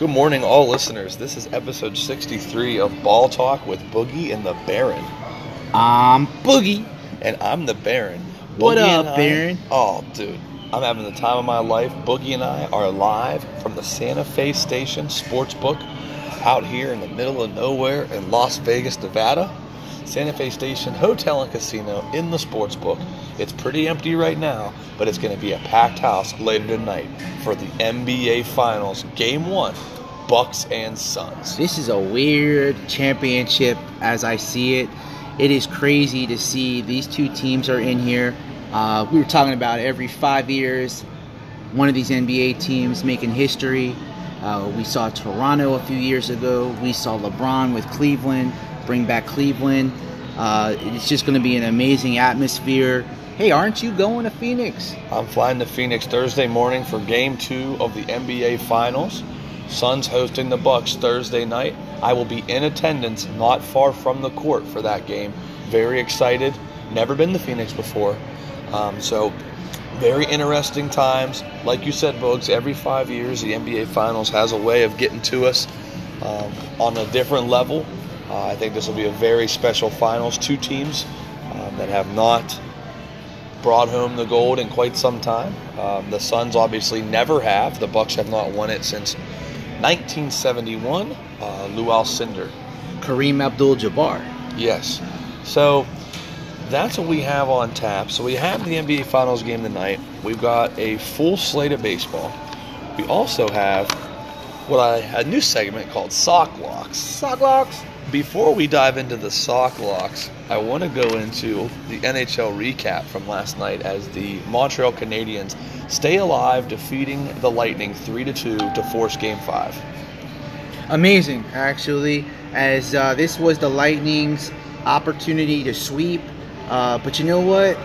Good morning, all listeners. This is episode 63 of Ball Talk with Boogie and the Baron. I'm Boogie. And I'm the Baron. What Boogie up, and I- Baron? Oh, dude. I'm having the time of my life. Boogie and I are live from the Santa Fe Station Sportsbook out here in the middle of nowhere in Las Vegas, Nevada. Santa Fe Station Hotel and Casino in the Sportsbook. It's pretty empty right now, but it's going to be a packed house later tonight for the NBA Finals, Game 1, Bucks and Suns. This is a weird championship as I see it. It is crazy to see these two teams are in here. Uh, we were talking about every five years, one of these NBA teams making history. Uh, we saw Toronto a few years ago. We saw LeBron with Cleveland bring back Cleveland. Uh, it's just going to be an amazing atmosphere. Hey, aren't you going to Phoenix? I'm flying to Phoenix Thursday morning for Game Two of the NBA Finals. Suns hosting the Bucks Thursday night. I will be in attendance, not far from the court for that game. Very excited. Never been to Phoenix before, um, so very interesting times. Like you said, Bogues, every five years the NBA Finals has a way of getting to us um, on a different level. Uh, I think this will be a very special finals. Two teams um, that have not brought home the gold in quite some time. Um, the Suns obviously never have. The Bucks have not won it since 1971. Uh, Lou Alcindor. Kareem Abdul-Jabbar. Yes. So that's what we have on tap. So we have the NBA Finals game tonight. We've got a full slate of baseball. We also have what I a new segment called Sock Locks. Sock locks. Before we dive into the sock locks, I want to go into the NHL recap from last night as the Montreal Canadiens stay alive, defeating the Lightning three to two to force Game Five. amazing actually as uh, this was the lightning's opportunity to sweep uh, but you know what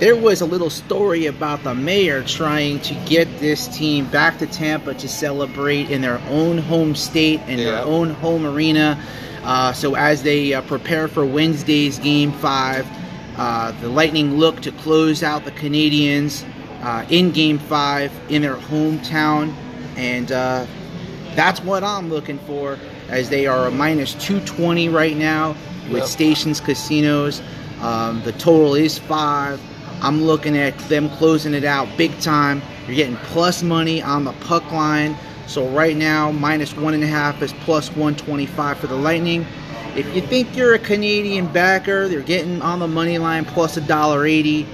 there was a little story about the mayor trying to get this team back to tampa to celebrate in their own home state and Yeah. their own home arena uh, so as they uh, prepare for wednesday's game five uh, the lightning look to close out the canadiens uh, in game five in their hometown and uh, that's what I'm looking for, as they are a minus 220 right now with Yep. Stations Casinos. Um, the total is five. I'm looking at them closing it out big time. You're getting plus money on the puck line. So right now, minus one and a half is plus 125 for the Lightning. If you think you're a Canadian backer, they're getting on the money line plus a dollar eighty,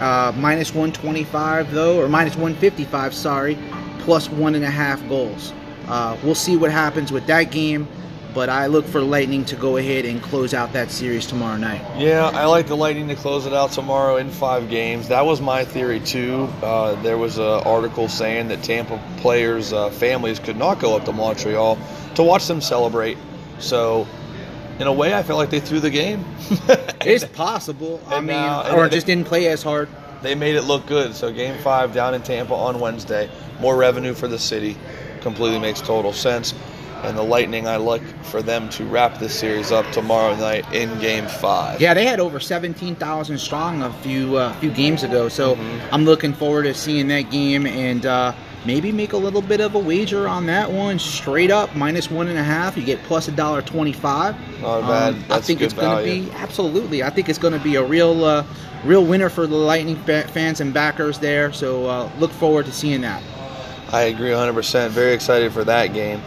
uh, minus 125 though, or minus 155. Sorry, plus one and a half goals. Uh, we'll see what happens with that game, but I look for Lightning to go ahead and close out that series tomorrow night. Yeah, I like the Lightning to close it out tomorrow in five games. That was my theory too. Uh, there was an article saying that Tampa players' uh, families could not go up to Montreal to watch them celebrate. So, in a way, I felt like they threw the game. It's possible. I mean, and or just didn't play as hard. they made it look good. So game five down in Tampa on Wednesday, more revenue for the city, completely makes total sense. And the Lightning, I look for them to wrap this series up tomorrow night in game five. Yeah, they had over 17,000 strong a few uh, few games ago. So Mhm. I'm looking forward to seeing that game and uh, maybe make a little bit of a wager on that one. Straight up minus one and a half. You get plus a dollar twenty-five. Not bad. Um, I think it's going to be absolutely. I think it's going to be a real uh, real winner for the Lightning fans and backers there. So uh, look forward to seeing that. I agree 100%. Very excited for that game.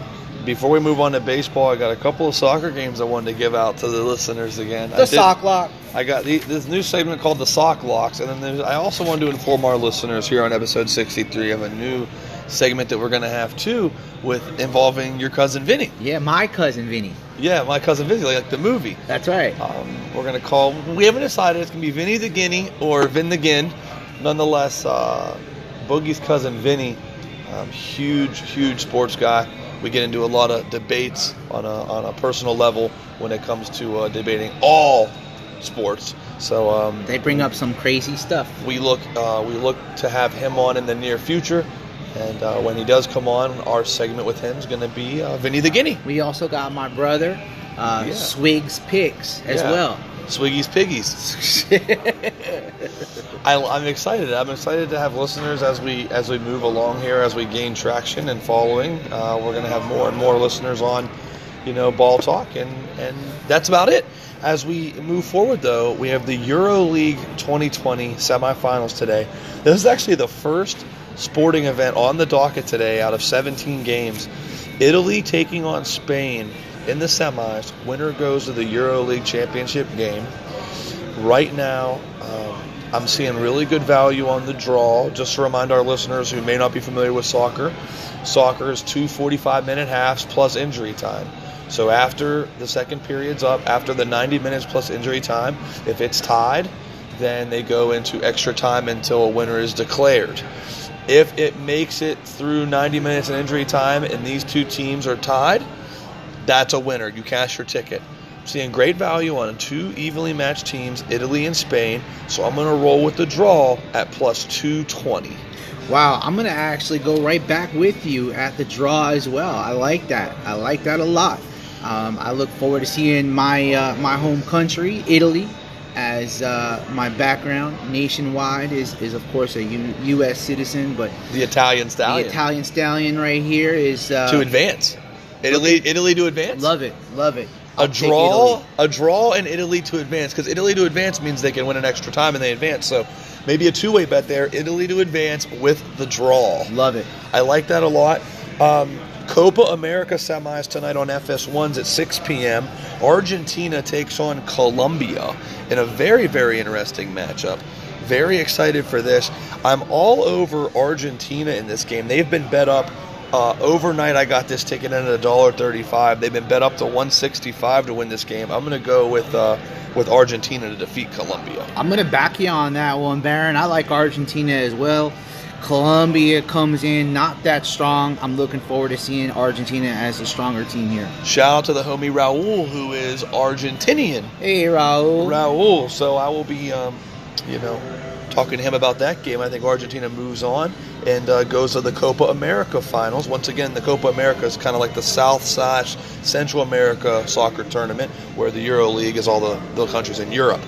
Before we move on to baseball, I got a couple of soccer games I wanted to give out to the listeners again. I The did- sock lock. I got the, this new segment called the Sock Locks, and then there's, I also wanted to inform our listeners here on episode 63 of a new segment that we're going to have too, with involving your cousin Vinny. Yeah, my cousin Vinny. Yeah, my cousin Vinny, like the movie. That's right. Um, we're going to call. We haven't decided it's going to be Vinny the Guinea or Vin the Gin. Nonetheless, uh, Boogie's cousin Vinny, um, huge, huge sports guy. We get into a lot of debates on a, on a personal level when it comes to uh, debating all sports. So um, They bring up some crazy stuff. we look uh, we look to have him on in the near future. And uh, when he does come on, our segment with him is going to be uh, Vinny the Guinea. We also got my brother, uh, Yeah. Swigs Picks as Yeah. well. Swiggy's Piggies. I, I'm excited. I'm excited to have listeners as we as we move along here, as we gain traction and following. Uh, we're going to have more and more listeners on, you know, ball talk, and and that's about it. As we move forward, though, we have the Euro League 2020 semifinals today. This is actually the first sporting event on the docket today out of 17 games. Italy taking on Spain in the semis. Winner goes to the Euro League championship game. Right now, um, I'm seeing really good value on the draw. Just to remind our listeners who may not be familiar with soccer, soccer is two 45 minute halves plus injury time. So after the second period's up, after the 90 minutes plus injury time, if it's tied, then they go into extra time until a winner is declared. If it makes it through 90 minutes in injury time and these two teams are tied, that's a winner. You cash your ticket. Seeing great value on two evenly matched teams, Italy and Spain. So I'm going to roll with the draw at plus 220. Wow, I'm gonna actually go right back with you at the draw as well. I like that. I like that a lot. Um, I look forward to seeing my uh, my home country, Italy, as uh, my background nationwide is, is of course a U- U.S. citizen, but The Italian stallion. the Italian stallion right here is uh, to advance. Italy, Italy to advance. Love it, love it. a I'll take draw, a draw, and Italy to advance because Italy to advance means they can win an extra time and they advance. So maybe a two-way bet there. Italy to advance with the draw. Love it. I like that a lot. Um, Copa America semis tonight on FS1s at 6 p.m. Argentina takes on Colombia in a very, very interesting matchup. Very excited for this. I'm all over Argentina in this game. They've been bet up uh, overnight. I got this ticket in at $1.35. They've been bet up to 165 to win this game. I'm going to go with uh, with Argentina to defeat Colombia. I'm gonna back you on that one, Baron. I like Argentina as well. Colombia comes in not that strong. I'm looking forward to seeing Argentina as a stronger team here. Shout out to the homie Raul, who is Argentinian. Hey, Raul. Raul. So I will be, um, you know, talking to him about that game. I think Argentina moves on and uh, goes to the Copa America finals. Once again, the Copa America is kind of like the South slash Central America soccer tournament, where the Euro League is all the, the countries in Europe.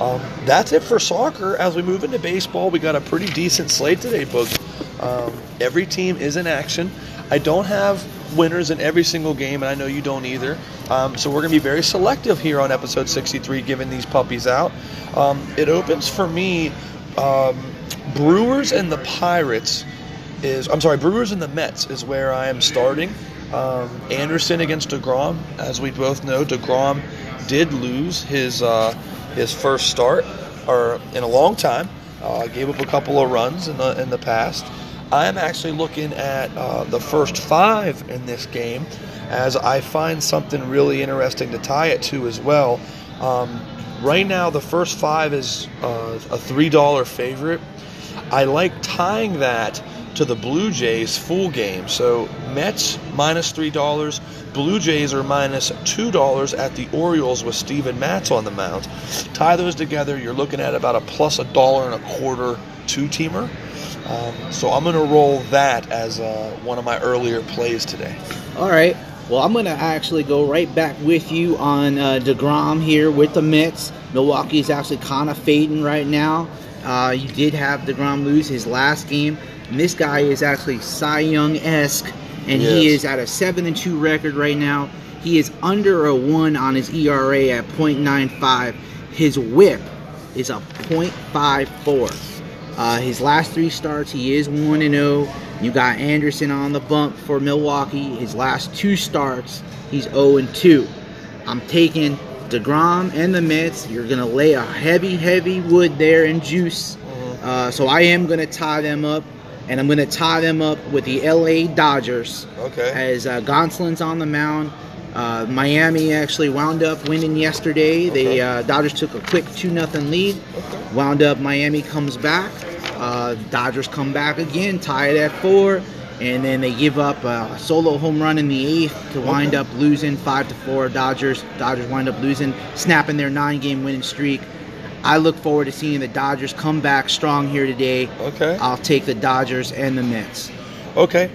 Um, that's it for soccer. As we move into baseball, we got a pretty decent slate today, Boog. Um, every team is in action. I don't have winners in every single game, and I know you don't either. Um, so we're going to be very selective here on episode 63, giving these puppies out. Um, it opens for me um, Brewers and the Pirates is I'm sorry, Brewers and the Mets is where I am starting. Um, Anderson against Degrom, as we both know, Degrom did lose his uh, his first start or in a long time. Uh, gave up a couple of runs in the in the past. I'm actually looking at uh, the first five in this game, as I find something really interesting to tie it to as well. Um, right now, the first five is uh, a three dollar favorite. I like tying that to the Blue Jays full game. So Mets minus minus three dollars, Blue Jays are minus minus two dollars at the Orioles with Steven Matz on the mound. Tie those together, you're looking at about a plus a dollar and a quarter two teamer. Um, so I'm going to roll that as uh, one of my earlier plays today. All right. Well, I'm going to actually go right back with you on uh, DeGrom here with the Mets. Milwaukee's actually kind of fading right now. Uh, you did have DeGrom lose his last game. And this guy is actually Cy Young esque, and he is at a 7 and 2 record right now. He is under a 1 on his ERA at 0.95. His whip is a 0.54. Uh, his last three starts, he is 1 and 0. You got Anderson on the bump for Milwaukee. His last two starts, he's 0 and 2. I'm taking DeGrom and the Mets. You're going to lay a heavy, heavy wood there in juice. Uh, so I am going to tie them up, and I'm going to tie them up with the LA Dodgers Okay. as uh, Gonsolin's on the mound. Uh, Miami actually wound up winning yesterday. Okay. They uh, Dodgers took a quick two nothing lead. Okay. Wound up Miami comes back. Uh, Dodgers come back again, tie it at four, and then they give up a solo home run in the eighth to wind Okay. up losing five to four. Dodgers Dodgers wind up losing, snapping their nine game winning streak. I look forward to seeing the Dodgers come back strong here today. Okay. I'll take the Dodgers and the Mets. Okay.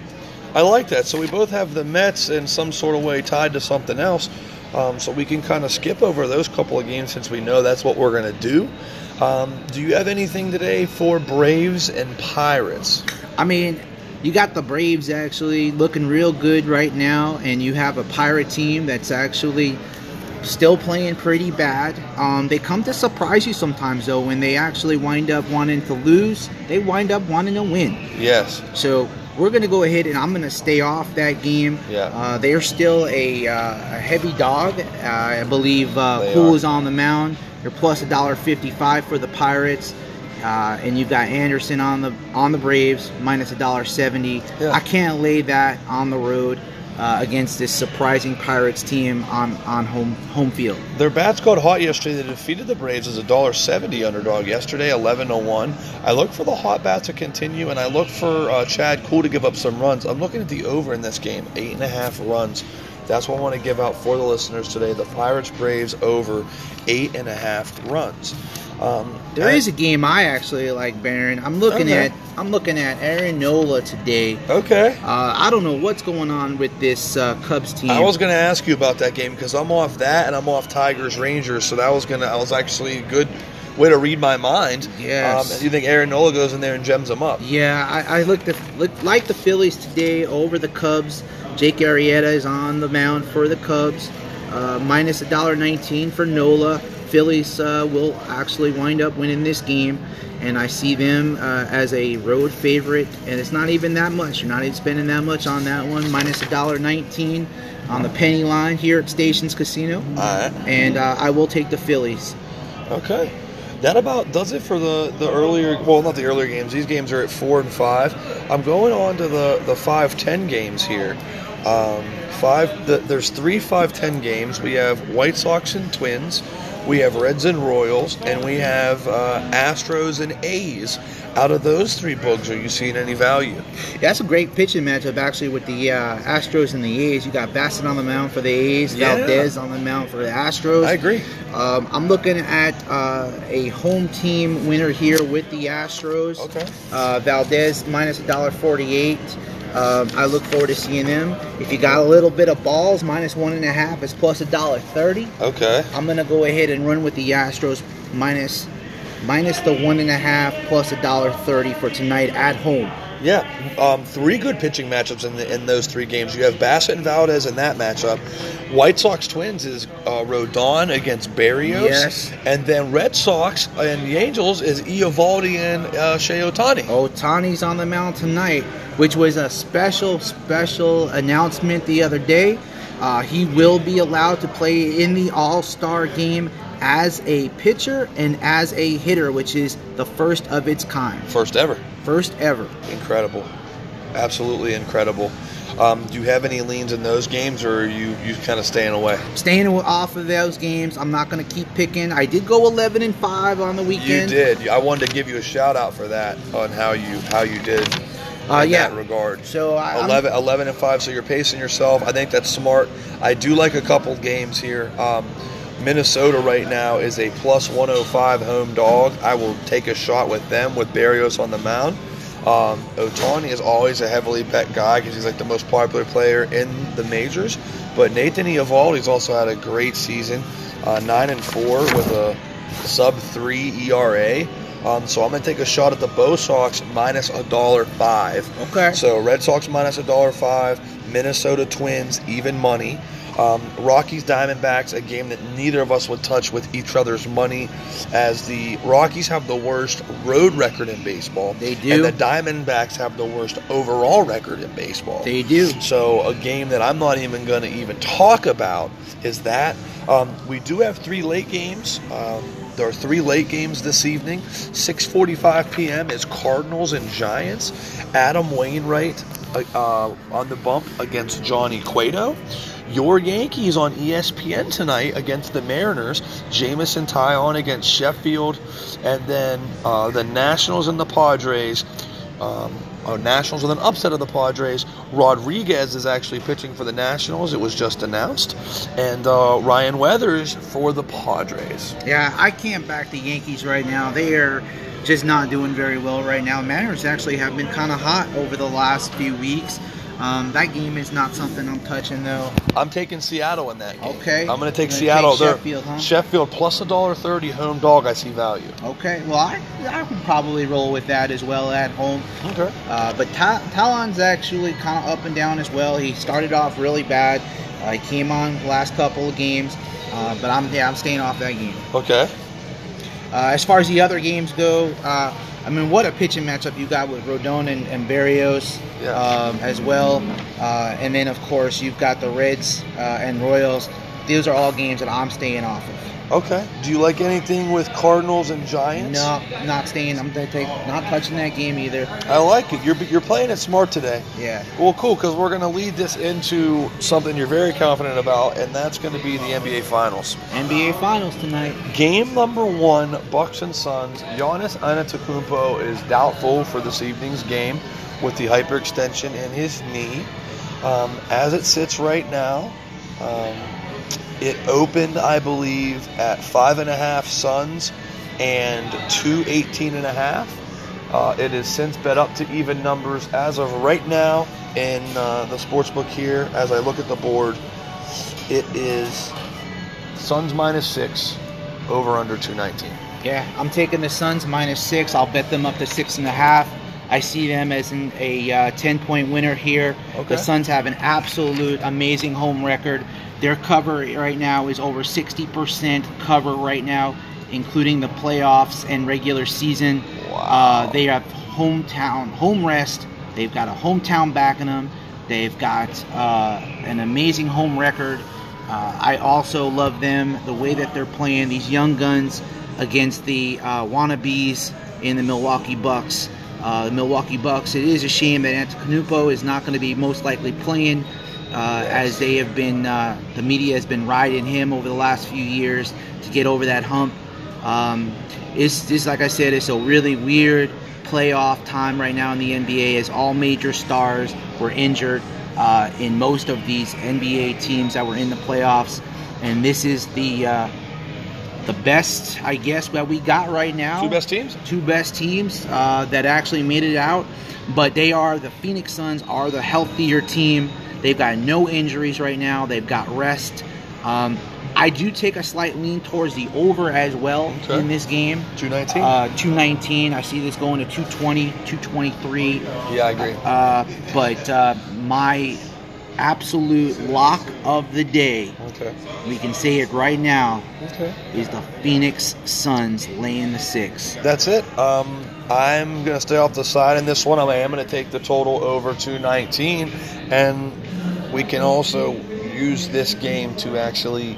I like that. So we both have the Mets in some sort of way tied to something else. Um, so we can kind of skip over those couple of games since we know that's what we're going to do. Um, do you have anything today for Braves and Pirates? I mean, you got the Braves actually looking real good right now, and you have a Pirate team that's actually still playing pretty bad. Um, they come to surprise you sometimes, though, when they actually wind up wanting to lose, they wind up wanting to win. Yes. So we're going to go ahead and I'm going to stay off that game. Yeah. Uh, they're still a, uh, a heavy dog. Uh, I believe uh, They Poole are. is on the mound. They're plus a dollar fifty-five for the Pirates. Uh, and you've got Anderson on the on the Braves minus a dollar seventy. Yeah. I can't lay that on the road uh, against this surprising Pirates team on, on home home field. Their bats got hot yesterday. They defeated the Braves as a dollar seventy underdog yesterday, eleven to one. I look for the hot bat to continue, and I look for uh, Chad Kuhl to give up some runs. I'm looking at the over in this game, eight and a half runs. That's what I want to give out for the listeners today. The Pirates Braves over eight and a half runs. Um, There and- is a game I actually like, Baron. I'm looking Okay. at I'm looking at Aaron Nola today. okay. Uh, I don't know what's going on with this uh, Cubs team. I was going to ask you about that game because I'm off that and I'm off Tigers Rangers, so that was going to I was actually a good way to read my mind. Yes. Um, you think Aaron Nola goes in there and gems them up? Yeah, I, I looked at look, like the Phillies today over the Cubs. Jake Arrieta is on the mound for the Cubs, uh, minus a dollar nineteen for Nola. Phillies uh, will actually wind up winning this game, and I see them uh, as a road favorite. And it's not even that much. You're not even spending that much on that one. Minus a dollar nineteen on the penny line here at Stations Casino, All right. and uh, I will take the Phillies. Okay. That about does it for the, the earlier well not the earlier games. These games are at four and five. I'm going on to the, the five ten games here. Um, five the, there's three five ten games. We have White Sox and Twins, we have Reds and Royals, and we have uh, Astros and A's. Out of those three books, are you seeing any value? Yeah, That's a great pitching matchup, actually, with the uh, Astros and the A's. You got Bassitt on the mound for the A's, Yeah. Valdez on the mound for the Astros. I agree. Um, I'm looking at uh, a home team winner here with the Astros. Okay. Uh, Valdez minus a dollar forty-eight. Um, I look forward to seeing them. If you got a little bit of balls, minus one and a half is plus a dollar thirty. Okay. I'm gonna go ahead and run with the Astros minus minus the one and a half plus a dollar thirty for tonight at home. Yeah, um, three good pitching matchups in, the, in those three games. You have Bassitt and Valdez in that matchup. White Sox Twins is uh, Rodon against Berrios. Yes. And then Red Sox and the Angels is Eovaldi and uh, Shohei Ohtani. Ohtani's on the mound tonight, which was a special, special announcement the other day. Uh, he will be allowed to play in the All Star game as a pitcher and as a hitter, which is the first of its kind. First ever. First ever. Incredible. Absolutely incredible. Um, do you have any leans in those games, or are you, you kind of staying away? Staying off of those games, I'm not going to keep picking. I did go 11 and 5 on the weekend. You did. I wanted to give you a shout out for that on how you how you did Uh, in yeah. that regard. So I, I'm- 11, 11 and 5 so you're pacing yourself i think that's smart i do like a couple games here um, minnesota right now is a plus 105 home dog. I will take a shot with them with berrios on the mound. Um, ohtani is always a heavily bet guy because he's like the most popular player in the majors. But nathan Eovaldi's also had a great season uh, 9 and 4 with a sub 3 era um, so I'm gonna take a shot at the Bo Sox minus a dollar five. Okay. So Red Sox minus a dollar five, Minnesota Twins even money, um, Rockies Diamondbacks a game that neither of us would touch with each other's money, as the Rockies have the worst road record in baseball. They do. And the Diamondbacks have the worst overall record in baseball. They do. So a game that I'm not even going to even talk about is that um, we do have three late games. Um, there are three late games this evening. 6:45 p.m. is Cardinals and Giants. Adam Wainwright uh, uh, on the bump against Johnny Cueto. Your Yankees on ESPN tonight against the Mariners. Jameson Taillon against Sheffield, and then uh, the Nationals and the Padres. Um, Nationals with an upset of the Padres. Rodriguez is actually pitching for the Nationals. It was just announced, and uh, Ryan Weathers for the Padres. Yeah, I can't back the Yankees right now. They are just not doing very well right now. Mariners actually have been kind of hot over the last few weeks. Um, that game is not something I'm touching though. I'm taking Seattle in that game. Okay. I'm going to take Seattle. take Sheffield, huh? Sheffield plus a dollar thirty home dog. I see value. Okay, well I I would probably roll with that as well at home. Okay. Uh, but Ta- Taillon's actually kind of up and down as well. He started off really bad. Uh, he came on the last couple of games, uh, but I'm yeah I'm staying off that game. Okay. Uh, as far as the other games go, uh, I mean, what a pitching matchup you got with Rodon and, and Berrios Yeah. um, as well. Uh, and then, of course, you've got the Reds uh, and Royals. Those are all games that I'm staying off of. Okay. Do you like anything with Cardinals and Giants? No, not staying. I'm gonna take, not touching that game either. I like it. You're you're playing it smart today. Yeah. Well, cool, because we're going to lead this into something you're very confident about, and that's going to be the NBA Finals. NBA Finals tonight. Game number one, Bucks and Suns. Giannis Antetokounmpo is doubtful for this evening's game with the hyperextension in his knee. Um, as it sits right now, um, it opened, I believe, at five and a half Suns and two 18 and a half. Uh, it has since bet up to even numbers as of right now in uh, the sports book here. As I look at the board, it is Suns minus six, over under 219. Yeah, I'm taking the Suns minus six. I'll bet them up to six and a half. I see them as an, a uh, 10 point winner here. Okay. The Suns have an absolute amazing home record. Their cover right now is over 60% cover right now, including the playoffs and regular season. Wow. Uh, they have hometown, home rest. They've got a hometown backing them. They've got uh, an amazing home record. Uh, I also love them the way that they're playing these young guns against the uh, wannabes in the Milwaukee Bucks. Uh, the Milwaukee Bucks. It is a shame that Antetokounmpo is not going to be most likely playing, uh, as they have been. Uh, the media has been riding him over the last few years to get over that hump. Um, it's just like I said, it's a really weird playoff time right now in the NBA, as all major stars were injured uh, in most of these NBA teams that were in the playoffs, and this is the uh, the best, I guess, that we got right now. Two best teams? Two best teams uh, that actually made it out, but they are the Phoenix Suns are the healthier team. They've got no injuries right now. They've got rest. Um, I do take a slight lean towards the over as well Okay. in this game. 219? Uh, 219. I see this going to 220, 223. yeah, I agree. Uh, but uh, my absolute lock of the day, Okay. we can say it right now, Okay. is the Phoenix Suns laying the six. That's it. Um, I'm going to stay off the side in this one. I am going to take the total over 219. And we can also use this game to actually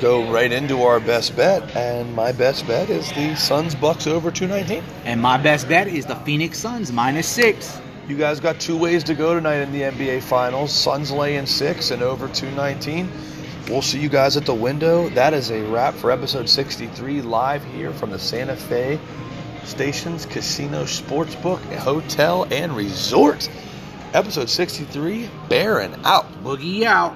go right into our best bet. And my best bet is the Suns Bucks over 219. And my best bet is the Phoenix Suns minus six. You guys got two ways to go tonight in the NBA Finals. Suns laying six and over 219. We'll see you guys at the window. That is a wrap for episode 63 live here from the Santa Fe Stations Casino Sportsbook, Hotel, and Resort. Episode 63, Baron out. Boogie out.